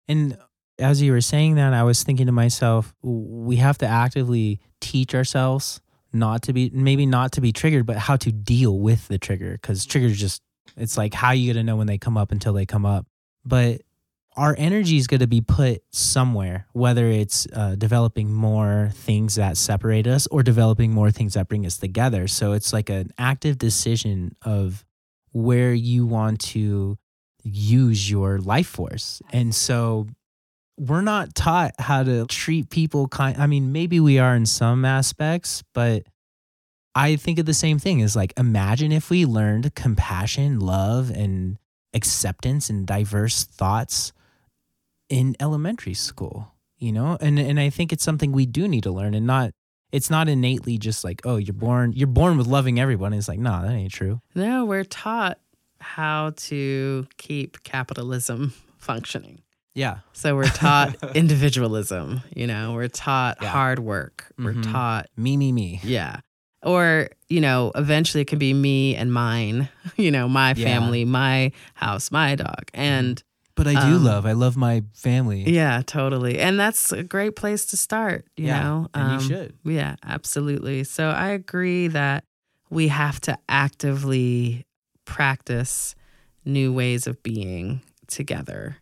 And as you were saying that, I was thinking to myself, we have to actively teach ourselves not to be maybe not to be triggered but how to deal with the trigger because triggers just It's like how you gonna know when they come up until they come up. But our energy is going to be put somewhere, whether it's uh, developing more things that separate us or developing more things that bring us together. So it's like an active decision of where you want to use your life force. And so we're not taught how to treat people kind I mean maybe we are in some aspects, but I think of the same thing is like imagine if we learned compassion, love and acceptance and diverse thoughts in elementary school, you know? And and I think it's something we do need to learn and not it's not innately just like, oh, you're born you're born with loving everyone. It's like, no, nah, that ain't true. No, we're taught how to keep capitalism [laughs] functioning. Yeah. So we're taught [laughs] individualism, you know, we're taught yeah. hard work. We're mm-hmm. taught me, me, me. Yeah. Or, you know, eventually it can be me and mine, [laughs] you know, my family, my house, my dog. And but I do um, love. I love my family. Yeah, totally. And that's a great place to start, you yeah, know. And um, you should. Yeah, absolutely. So I agree that we have to actively practice new ways of being together.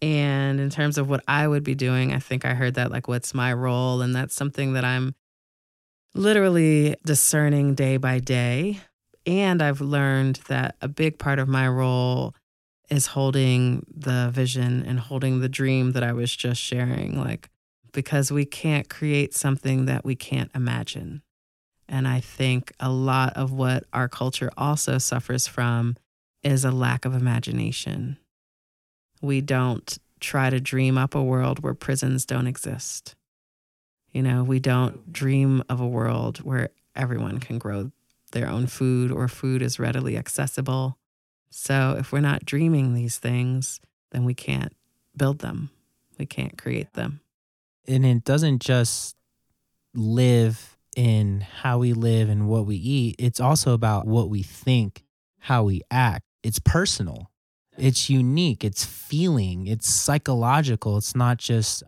And in terms of what I would be doing, I think I heard that like what's my role and that's something that I'm literally discerning day by day. And I've learned that a big part of my role is holding the vision and holding the dream that I was just sharing. Like, because we can't create something that we can't imagine. And I think a lot of what our culture also suffers from is a lack of imagination. We don't try to dream up a world where prisons don't exist. You know, we don't dream of a world where everyone can grow their own food or food is readily accessible. So if we're not dreaming these things, then we can't build them. We can't create them. And it doesn't just live in how we live and what we eat. It's also about what we think, how we act. It's personal. It's unique. It's feeling. It's psychological. It's not just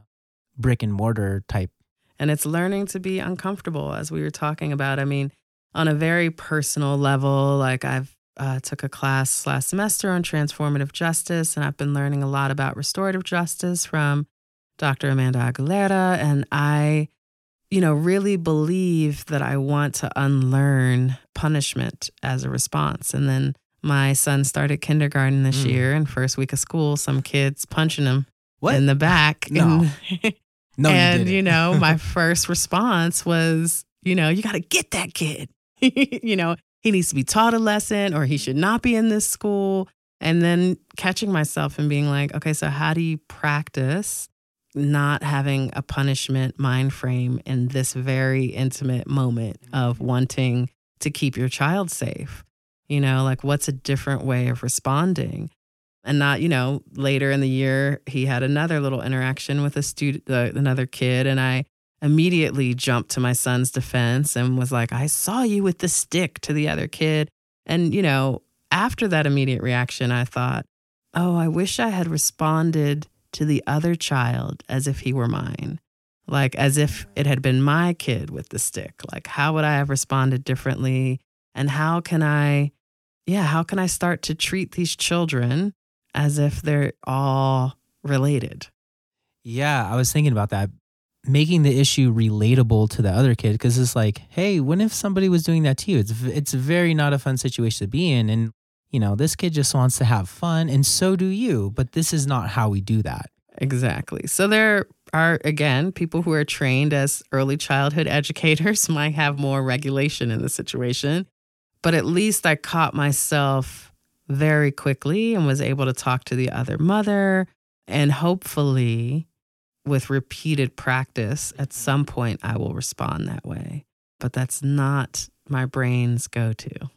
brick and mortar type. And it's learning to be uncomfortable, as we were talking about. I mean, on a very personal level, like I've uh, took a class last semester on transformative justice, and I've been learning a lot about restorative justice from Dr. Amanda Aguilera. And I, you know, really believe that I want to unlearn punishment as a response. And then my son started kindergarten this mm. year, and first week of school, some kids punching him what? in the back. [laughs] No. And, no, and you, you know, [laughs] my first response was, you know, you got to get that kid. [laughs] you know, he needs to be taught a lesson or he should not be in this school. And then catching myself and being like, okay, so how do you practice not having a punishment mind frame in this very intimate moment of wanting to keep your child safe? You know, like what's a different way of responding? And not, you know, later in the year, he had another little interaction with a student, uh, another kid, and I immediately jumped to my son's defense and was like, I saw you with the stick to the other kid. And, you know, after that immediate reaction, I thought, oh, I wish I had responded to the other child as if he were mine, like as if it had been my kid with the stick. Like, how would I have responded differently? And how can I, yeah, how can I start to treat these children as if they're all related? Yeah, I was thinking about that making the issue relatable to the other kid because it's like, hey, what if somebody was doing that to you? It's it's very not a fun situation to be in, and you know this kid just wants to have fun, and so do you. But this is not how we do that. Exactly. So there are again people who are trained as early childhood [laughs] educators might have more regulation in the situation, but at least I caught myself very quickly and was able to talk to the other mother and hopefully with repeated practice, at some point I will respond that way. But that's not my brain's go to.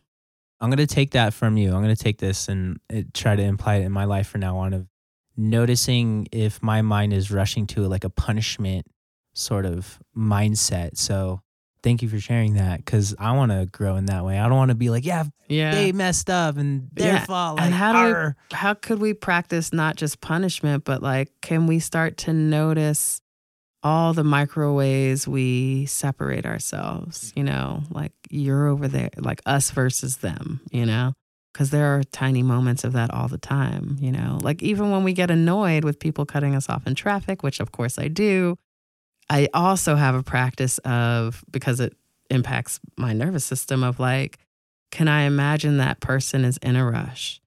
I'm going to take that from you. I'm going to take this and it, try to imply it in my life from now on of noticing if my mind is rushing to like a punishment sort of mindset. So thank you for sharing that because I want to grow in that way. I don't want to be like, yeah, yeah, they messed up and their yeah. fault. Like, and how do we, how could we practice not just punishment, but like, can we start to notice all the micro ways we separate ourselves? You know, like you're over there, like us versus them. You know, because there are tiny moments of that all the time, you know? Like even when we get annoyed with people cutting us off in traffic, which of course I do, I also have a practice of because it impacts my nervous system of like, can I imagine that person is in a rush?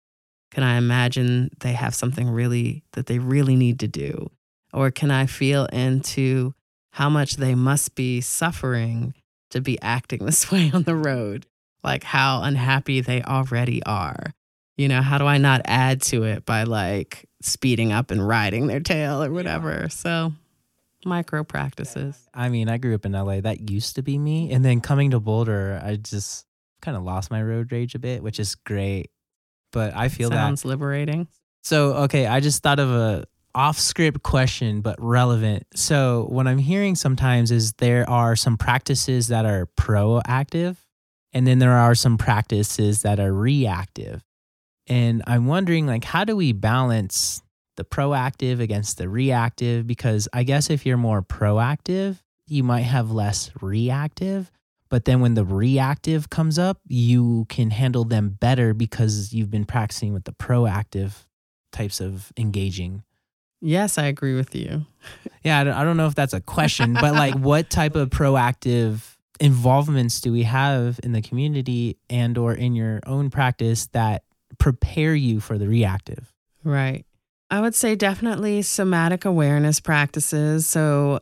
Can I imagine they have something really that they really need to do? Or can I feel into how much they must be suffering to be acting [laughs] this way on the road? Like how unhappy they already are. You know, how do I not add to it by like speeding up and riding their tail or whatever? So micro practices. I mean, I grew up in LA. That used to be me. And then coming to Boulder, I just kind of lost my road rage a bit, which is great. But I feel Sounds that. Sounds liberating. So, okay, I just thought of a off script question, but relevant. So, what I'm hearing sometimes is there are some practices that are proactive, and then there are some practices that are reactive. And I'm wondering, like, how do we balance the proactive against the reactive? Because I guess if you're more proactive, you might have less reactive. But then when the reactive comes up, you can handle them better because you've been practicing with the proactive types of engaging. Yes, I agree with you. [laughs] Yeah, I don't, I don't know if that's a question, but like what type of proactive involvements do we have in the community and or in your own practice that prepare you for the reactive? Right. I would say definitely somatic awareness practices. So,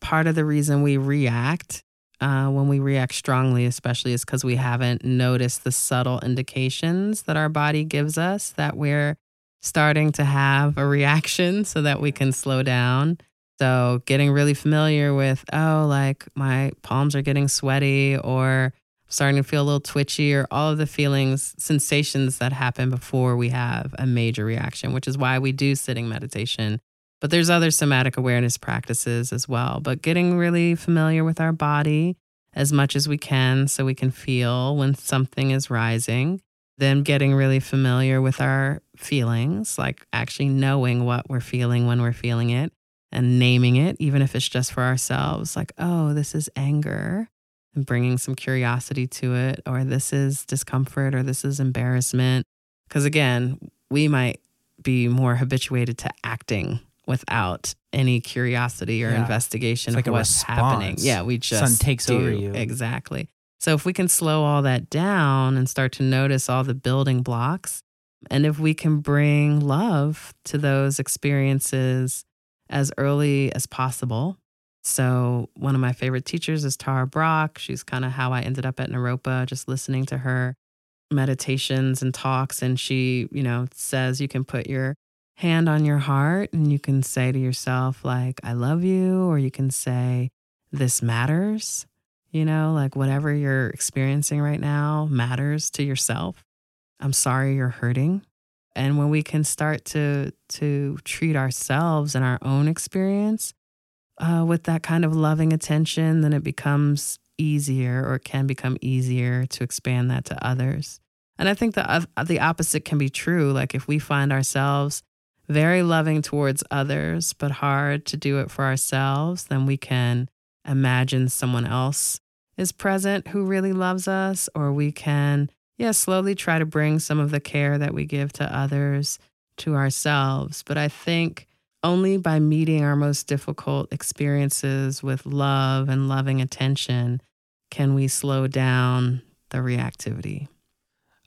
part of the reason we react uh, when we react strongly, especially, is because we haven't noticed the subtle indications that our body gives us that we're starting to have a reaction so that we can slow down. So, getting really familiar with, oh, like my palms are getting sweaty or starting to feel a little twitchy or all of the feelings, sensations that happen before we have a major reaction, which is why we do sitting meditation. But there's other somatic awareness practices as well. But getting really familiar with our body as much as we can so we can feel when something is rising. Then getting really familiar with our feelings, like actually knowing what we're feeling when we're feeling it and naming it, even if it's just for ourselves, like, oh, this is anger and bringing some curiosity to it, or this is discomfort, or this is embarrassment. Because again, we might be more habituated to acting without any curiosity or Yeah. investigation It's like of what's happening. Yeah, we just Sun takes do. over you. Exactly. So if we can slow all that down and start to notice all the building blocks, and if we can bring love to those experiences as early as possible. So, one of my favorite teachers is Tara Brach. She's kind of how I ended up at Naropa, just listening to her meditations and talks. And she, you know, says you can put your hand on your heart and you can say to yourself, like, I love you, or you can say, this matters. You know, like whatever you're experiencing right now matters to yourself. I'm sorry you're hurting. And when we can start to to treat ourselves and our own experience uh, with that kind of loving attention, then it becomes easier, or can become easier to expand that to others. And I think the oth- the opposite can be true. Like if we find ourselves very loving towards others, but hard to do it for ourselves, then we can imagine someone else is present who really loves us, or we can, yeah, slowly try to bring some of the care that we give to others to ourselves. But I think only by meeting our most difficult experiences with love and loving attention can we slow down the reactivity.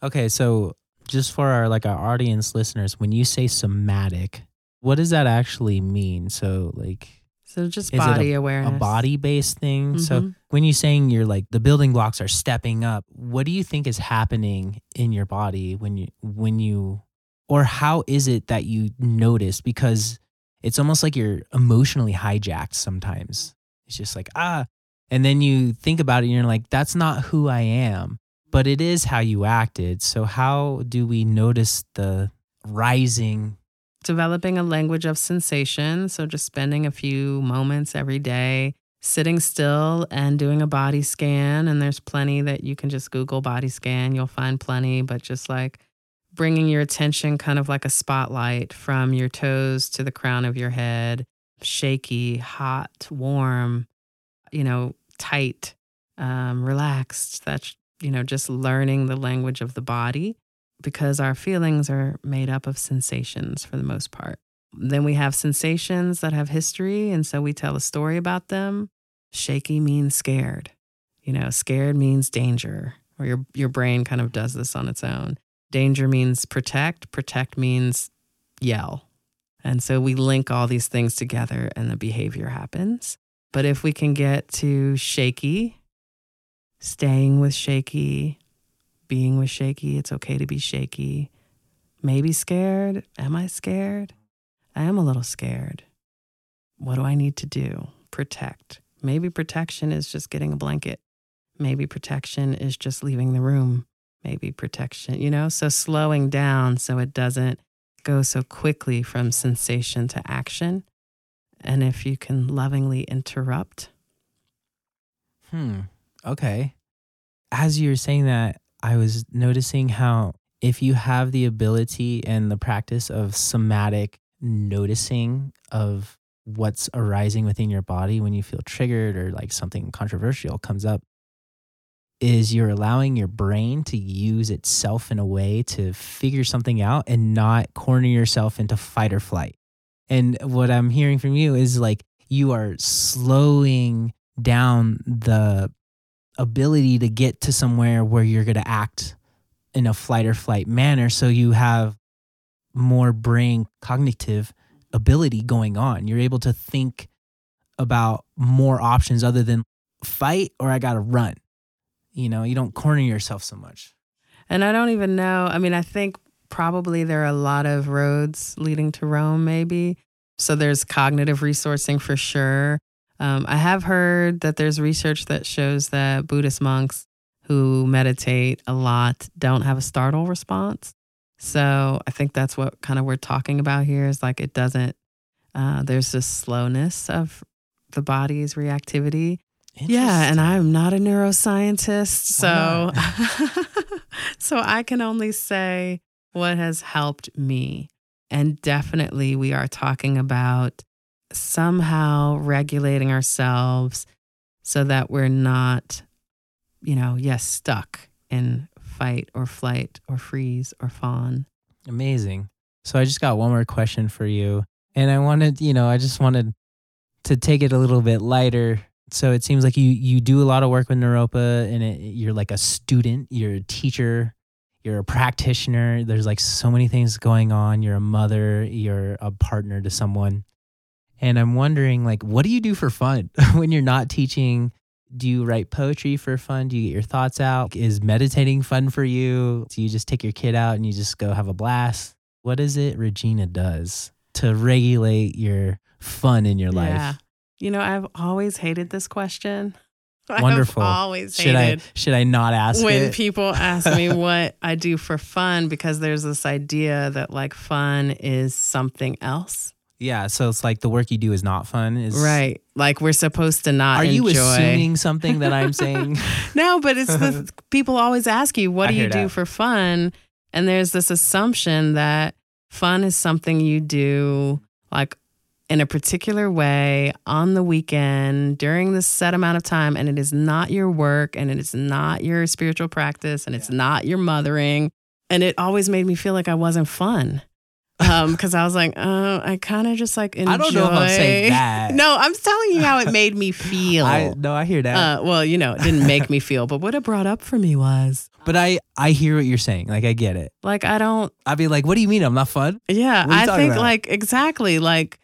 Okay, so just for our like our audience listeners, when you say somatic, what does that actually mean? So like So just body a awareness. A body based thing. So Mhm. when you're saying you're like the building blocks are stepping up, what do you think is happening in your body when you when you or how is it that you notice? Because it's almost like you're emotionally hijacked sometimes. It's just like, ah. And then you think about it and you're like, that's not who I am. But it is how you acted. So how do we notice the rising developing a language of sensation. So, just spending a few moments every day sitting still and doing a body scan. And there's plenty that you can just Google body scan, you'll find plenty, but just like bringing your attention kind of like a spotlight from your toes to the crown of your head, shaky, hot, warm, you know, tight, um, relaxed. That's, you know, just learning the language of the body because our feelings are made up of sensations for the most part. Then we have sensations that have history. And so we tell a story about them. Shaky means scared. You know, scared means danger, or your, your brain kind of does this on its own. Danger means protect, protect means yell. And so we link all these things together and the behavior happens. But if we can get to shaky, staying with shaky, being with shaky, it's okay to be shaky. Maybe scared. Am I scared? I am a little scared. What do I need to do? Protect. Maybe protection is just getting a blanket. Maybe protection is just leaving the room. Maybe protection, you know? So slowing down so it doesn't go so quickly from sensation to action. And if you can lovingly interrupt. Hmm. Okay. As you were saying that, I was noticing how if you have the ability and the practice of somatic noticing of what's arising within your body when you feel triggered or like something controversial comes up, is you're allowing your brain to use itself in a way to figure something out and not corner yourself into fight or flight. And what I'm hearing from you is like you are slowing down the ability to get to somewhere where you're going to act in a flight or flight manner. So you have more brain cognitive ability going on. You're able to think about more options other than fight or I got to run. You know, you don't corner yourself so much. And I don't even know. I mean, I think probably there are a lot of roads leading to Rome, maybe. So there's cognitive resourcing for sure. Um, I have heard that there's research that shows that Buddhist monks who meditate a lot don't have a startle response. So I think that's what kind of we're talking about here is like it doesn't, uh, there's this slowness of the body's reactivity. Yeah, and I'm not a neuroscientist, so [laughs] so I can only say what has helped me. And definitely we are talking about somehow regulating ourselves so that we're not you know, yes, stuck in fight or flight or freeze or fawn. Amazing. So I just got one more question for you. And I wanted, you know, I just wanted to take it a little bit lighter so it seems like you you do a lot of work with Naropa, and it, you're like a student, you're a teacher, you're a practitioner. There's like so many things going on. You're a mother, you're a partner to someone, and I'm wondering like, what do you do for fun [laughs] when you're not teaching? Do you write poetry for fun? Do you get your thoughts out? Is meditating fun for you? Do you just take your kid out and you just go have a blast? What is it Regina does to regulate your fun in your Yeah. life? You know, I've always hated this question. [laughs] Wonderful. I've always Should I should I not ask when it? people ask me [laughs] what I do for fun because there's this idea that like fun is something else. yeah, so it's like the work you do is not fun. Is Right. Like we're supposed to not Are you enjoy. assuming something that I'm saying? [laughs] No, but it's the people always ask you, what I do you do that. for fun? And there's this assumption that fun is something you do like in a particular way on the weekend during this set amount of time. And it is not your work and it is not your spiritual practice and it's not your mothering. And it always made me feel like I wasn't fun. Um, because I was like, oh, I kind of just like enjoy. I don't know if I'm saying that. [laughs] No, I'm telling you how it made me [laughs] feel. I no, I hear that. Uh, well, you know, it didn't make me feel, but what it brought up for me was but I I hear what you're saying. Like I get it. like I don't. I'd be like, what do you mean I'm not fun? Yeah, What are you I think about? like exactly like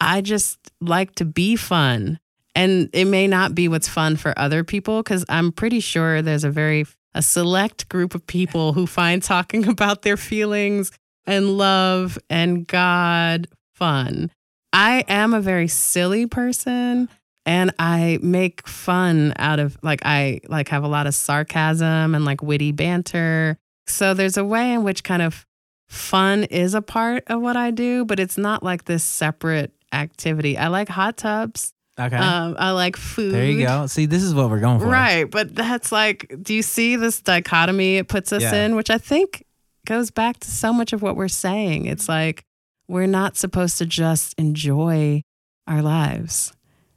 I just like to be fun, and it may not be what's fun for other people because I'm pretty sure there's a very a select group of people who find talking [laughs] about their feelings and love and God fun. I am a very silly person and I make fun out of like I like have a lot of sarcasm and like witty banter. So there's a way in which kind of fun is a part of what I do, but it's not like this separate activity. I like hot tubs. Okay. Um, I like food. there you go. See, this is what we're going for. Right. But that's like, do you see this dichotomy it puts us Yeah. in, which I think goes back to so much of what we're saying. It's like we're not supposed to just enjoy our lives.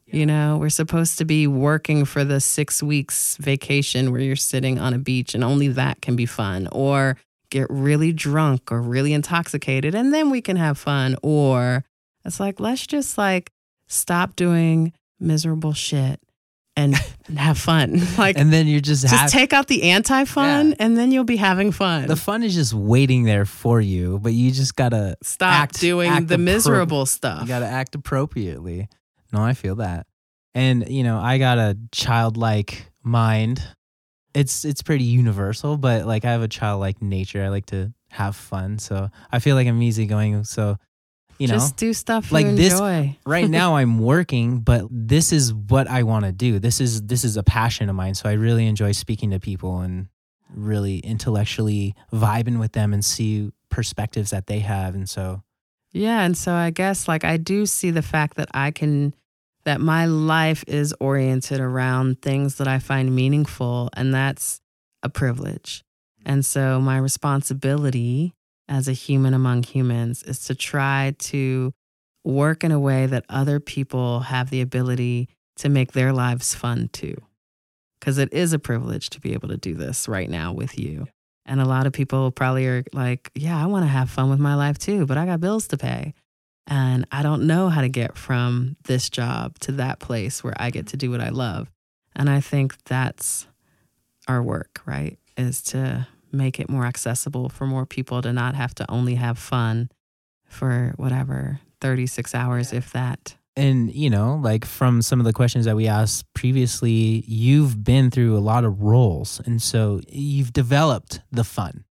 You know, we're supposed to be working for the six weeks vacation where you're sitting on a beach and only that can be fun. Or get really drunk or really intoxicated and then we can have fun. Or it's like, let's just like stop doing miserable shit and [laughs] have fun. [laughs] Like, and then you're just just hap- take out the anti fun Yeah. and then you'll be having fun. the fun is just waiting there for you, but you just gotta Stop act- doing act the appro- miserable stuff. You got to act appropriately. No, I feel that. And you know, I got a childlike mind. It's it's pretty universal, but like I have a childlike nature. I like to have fun, so I feel like I'm easygoing. So, you know, just do stuff like this- [laughs] right now I'm working, but this is what I want to do. This is this is a passion of mine. So I really enjoy speaking to people and really intellectually vibing with them and see perspectives that they have. And so Yeah. And so I guess like I do see the fact that I can, that my life is oriented around things that I find meaningful, and that's a privilege. And so my responsibility as a human among humans is to try to work in a way that other people have the ability to make their lives fun too. Because it is a privilege to be able to do this right now with you. And a lot of people probably are like, yeah, I want to have fun with my life too, but I got bills to pay. And I don't know how to get from this job to that place where I get mm-hmm. to do what I love. And I think that's our work, right? Is to make it more accessible for more people to not have to only have fun for whatever 36 hours, if that. and you know like from some of the questions that we asked previously you've been through a lot of roles and so you've developed the fun.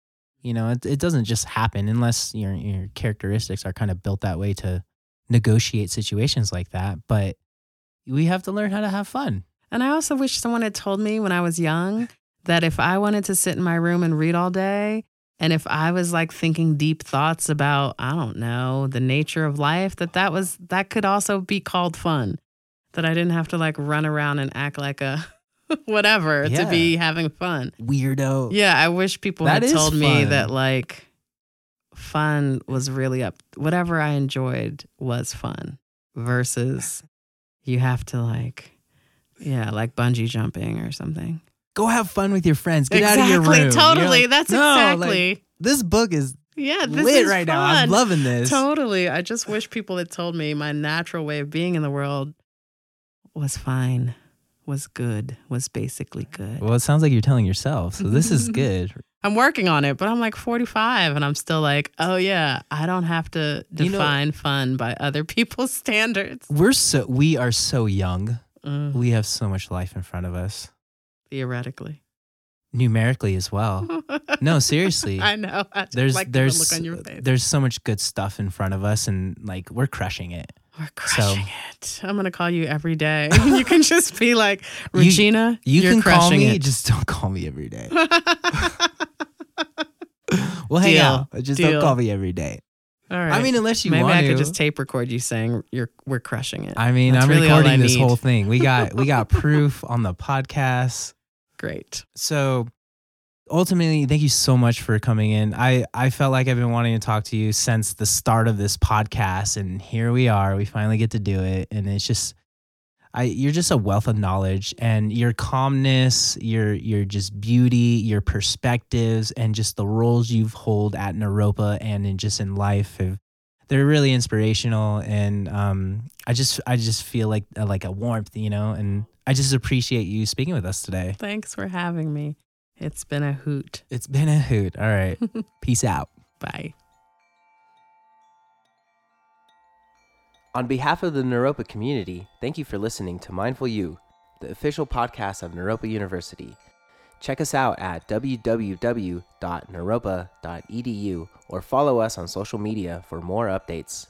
You know it, it doesn't just happen unless your your characteristics are kind of built that way to negotiate situations like that but we have to learn how to have fun. And I also wish someone had told me when I was young that if I wanted to sit in my room and read all day, and if I was like thinking deep thoughts about, I don't know, the nature of life, that that was that could also be called fun. That I didn't have to like run around and act like a [laughs] whatever Yeah. to be having fun. weirdo Yeah, I wish people That had told me that like fun was really up whatever I enjoyed was fun versus you have to like yeah, like bungee jumping or something. Go have fun with your friends get out of your Exactly, room You're Totally. like, That's "No, like, exactly. this book is yeah, this lit is right now i'm fun. loving this Totally. I just wish people had told me my natural way of being in the world was fine, was good, was basically good. well it sounds like you're telling yourself so this is [laughs] good I'm working on it, but I'm like 45 and I'm still like, oh yeah, I don't have to You know- define fun by other [laughs] people's standards. we're so we are so young Mm, we have so much life in front of us theoretically. numerically as well no [laughs] seriously I know. I there's like there's look on your face. there's so much good stuff in front of us and like we're crushing it We're crushing it. I'm gonna call you every day. [laughs] you can [laughs] just be like, You- Regina, you are can call me it. just don't call me every day we'll hang Deal. out just don't call me every day All right. i mean unless you maybe I to could just tape record you saying you're we're crushing it. i mean That's i'm really recording this need. whole thing we got we got proof on the podcast Great. so ultimately thank you so much for coming in i i felt like i've been wanting to talk to you since the start of this podcast and here we are we finally get to do it and it's just i you're just a wealth of knowledge and your calmness your your just beauty your perspectives and just the roles you've hold at naropa and in just in life have they're really inspirational and um i just i just feel like like a warmth you know and i just appreciate you speaking with us today Thanks for having me. It's been a hoot. it's been a hoot. All right. [laughs] Peace out. Bye. On behalf of the Naropa community, thank you for listening to Mindful You, the official podcast of Naropa University. Check us out at www.naropa.edu or follow us on social media for more updates.